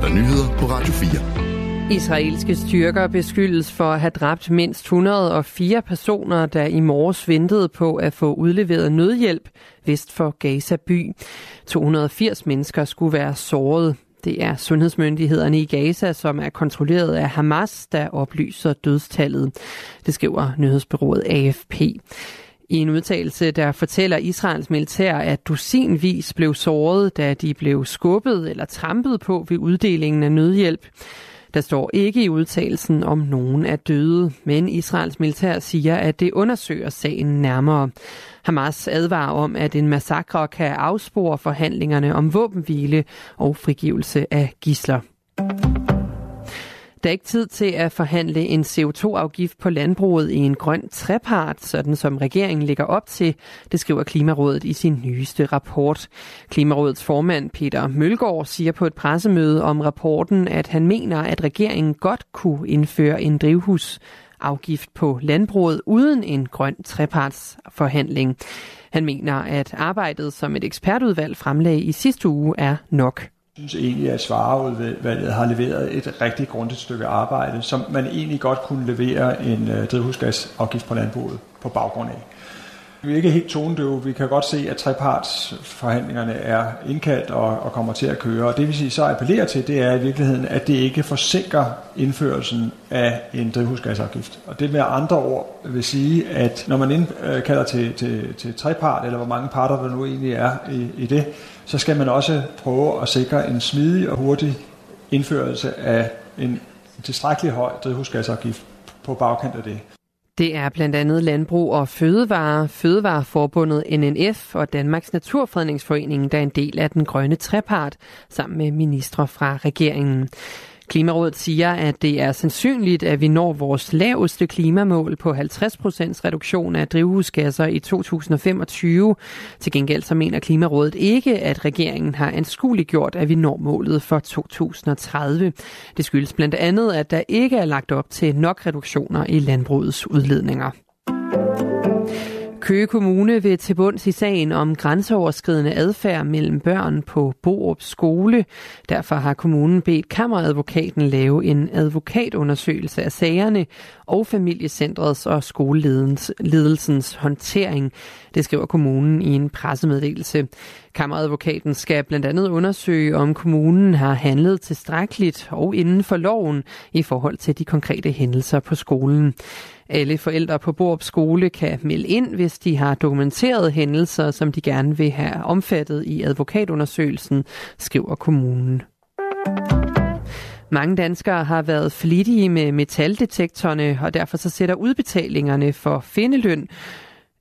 er der nyheder på Radio 4. Israelske styrker beskyldes for at have dræbt mindst 104 personer, der i morges ventede på at få udleveret nødhjælp vest for Gaza by. 280 mennesker skulle være såret. Det er sundhedsmyndighederne i Gaza, som er kontrolleret af Hamas, der oplyser dødstallet. Det skriver nyhedsbyrået AFP. I en udtalelse, der fortæller Israels militær, at dusinvis blev såret, da de blev skubbet eller trampet på ved uddelingen af nødhjælp. Der står ikke i udtalelsen, om nogen er døde, men Israels militær siger, at det undersøger sagen nærmere. Hamas advarer om, at en massakre kan afspore forhandlingerne om våbenhvile og frigivelse af gisler. Der er ikke tid til at forhandle en CO2-afgift på landbruget i en grøn trepart, sådan som regeringen ligger op til, det skriver Klimarådet i sin nyeste rapport. Klimarådets formand Peter Mølgaard siger på et pressemøde om rapporten, at han mener, at regeringen godt kunne indføre en drivhusafgift på landbruget uden en grøn trepartsforhandling. Han mener, at arbejdet, som et ekspertudvalg fremlagde i sidste uge, er nok synes egentlig, at Svareudvalget har leveret et rigtig grundigt stykke arbejde, som man egentlig godt kunne levere en øh, drivhusgasafgift på landbruget på baggrund af. Vi er ikke helt tonedøve. Vi kan godt se, at trepartsforhandlingerne er indkaldt og, og kommer til at køre. Og det vi så appellerer til, det er i virkeligheden, at det ikke forsinker indførelsen af en drivhusgasafgift. Og det med andre ord vil sige, at når man indkalder øh, til, til, til trepart, eller hvor mange parter der nu egentlig er i, i det, så skal man også prøve at sikre en smidig og hurtig indførelse af en tilstrækkelig høj drivhusgasafgift på bagkant af det. Det er blandt andet Landbrug og Fødevare, Fødevareforbundet NNF og Danmarks Naturfredningsforening, der er en del af den grønne trepart, sammen med ministre fra regeringen. Klimarådet siger, at det er sandsynligt, at vi når vores laveste klimamål på 50% reduktion af drivhusgasser i 2025. Til gengæld så mener Klimarådet ikke, at regeringen har anskueliggjort, at vi når målet for 2030. Det skyldes blandt andet, at der ikke er lagt op til nok reduktioner i landbrugets udledninger. Køge Kommune vil til bunds i sagen om grænseoverskridende adfærd mellem børn på Borup skole. Derfor har kommunen bedt kammeradvokaten lave en advokatundersøgelse af sagerne og familiecentrets og skoleledelsens håndtering. Det skriver kommunen i en pressemeddelelse. Kammeradvokaten skal blandt andet undersøge, om kommunen har handlet tilstrækkeligt og inden for loven i forhold til de konkrete hændelser på skolen. Alle forældre på Borup skole kan melde ind, hvis de har dokumenteret hændelser, som de gerne vil have omfattet i advokatundersøgelsen, skriver kommunen. Mange danskere har været flittige med metaldetektorerne, og derfor så sætter udbetalingerne for findeløn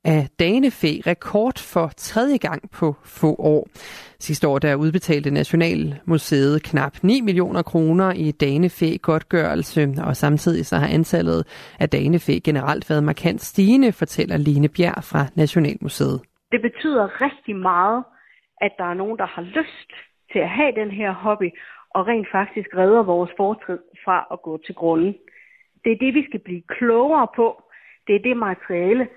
af Danefæ rekord for tredje gang på få år. Sidste år der udbetalte Nationalmuseet knap 9 millioner kroner i Danefæ godtgørelse, og samtidig så har antallet af Danefæ generelt været markant stigende, fortæller Line Bjerg fra Nationalmuseet. Det betyder rigtig meget, at der er nogen, der har lyst til at have den her hobby, og rent faktisk redder vores fortid fra at gå til grunden. Det er det, vi skal blive klogere på. Det er det materiale,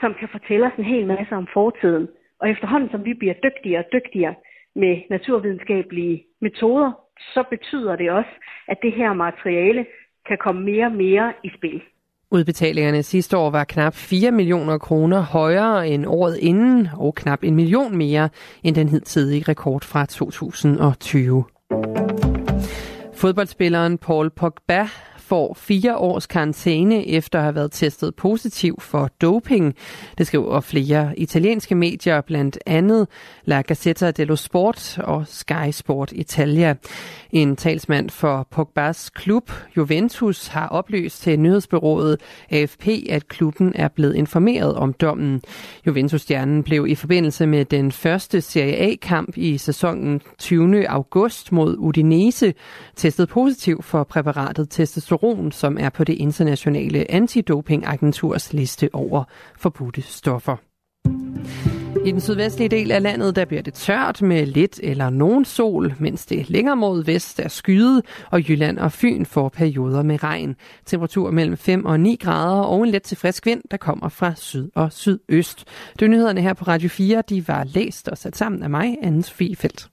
som kan fortælle os en hel masse om fortiden. Og efterhånden som vi bliver dygtigere og dygtigere med naturvidenskabelige metoder, så betyder det også, at det her materiale kan komme mere og mere i spil. Udbetalingerne sidste år var knap 4 millioner kroner højere end året inden, og knap en million mere end den hidtidige rekord fra 2020. Fodboldspilleren Paul Pogba får fire års karantæne efter at have været testet positiv for doping. Det skriver flere italienske medier, blandt andet La Gazzetta dello Sport og Sky Sport Italia. En talsmand for Pogbas klub, Juventus, har oplyst til nyhedsbyrået AFP, at klubben er blevet informeret om dommen. Juventus-stjernen blev i forbindelse med den første Serie A-kamp i sæsonen 20. august mod Udinese testet positiv for præparatet testosteron, som er på det internationale antidopingagenturs liste over forbudte stoffer. I den sydvestlige del af landet, der bliver det tørt med lidt eller nogen sol, mens det længere mod vest er skyet, og Jylland og Fyn får perioder med regn. Temperatur mellem 5 og 9 grader og en let til frisk vind, der kommer fra syd og sydøst. Det nyhederne her på Radio 4, de var læst og sat sammen af mig, Anne Sofie Felt.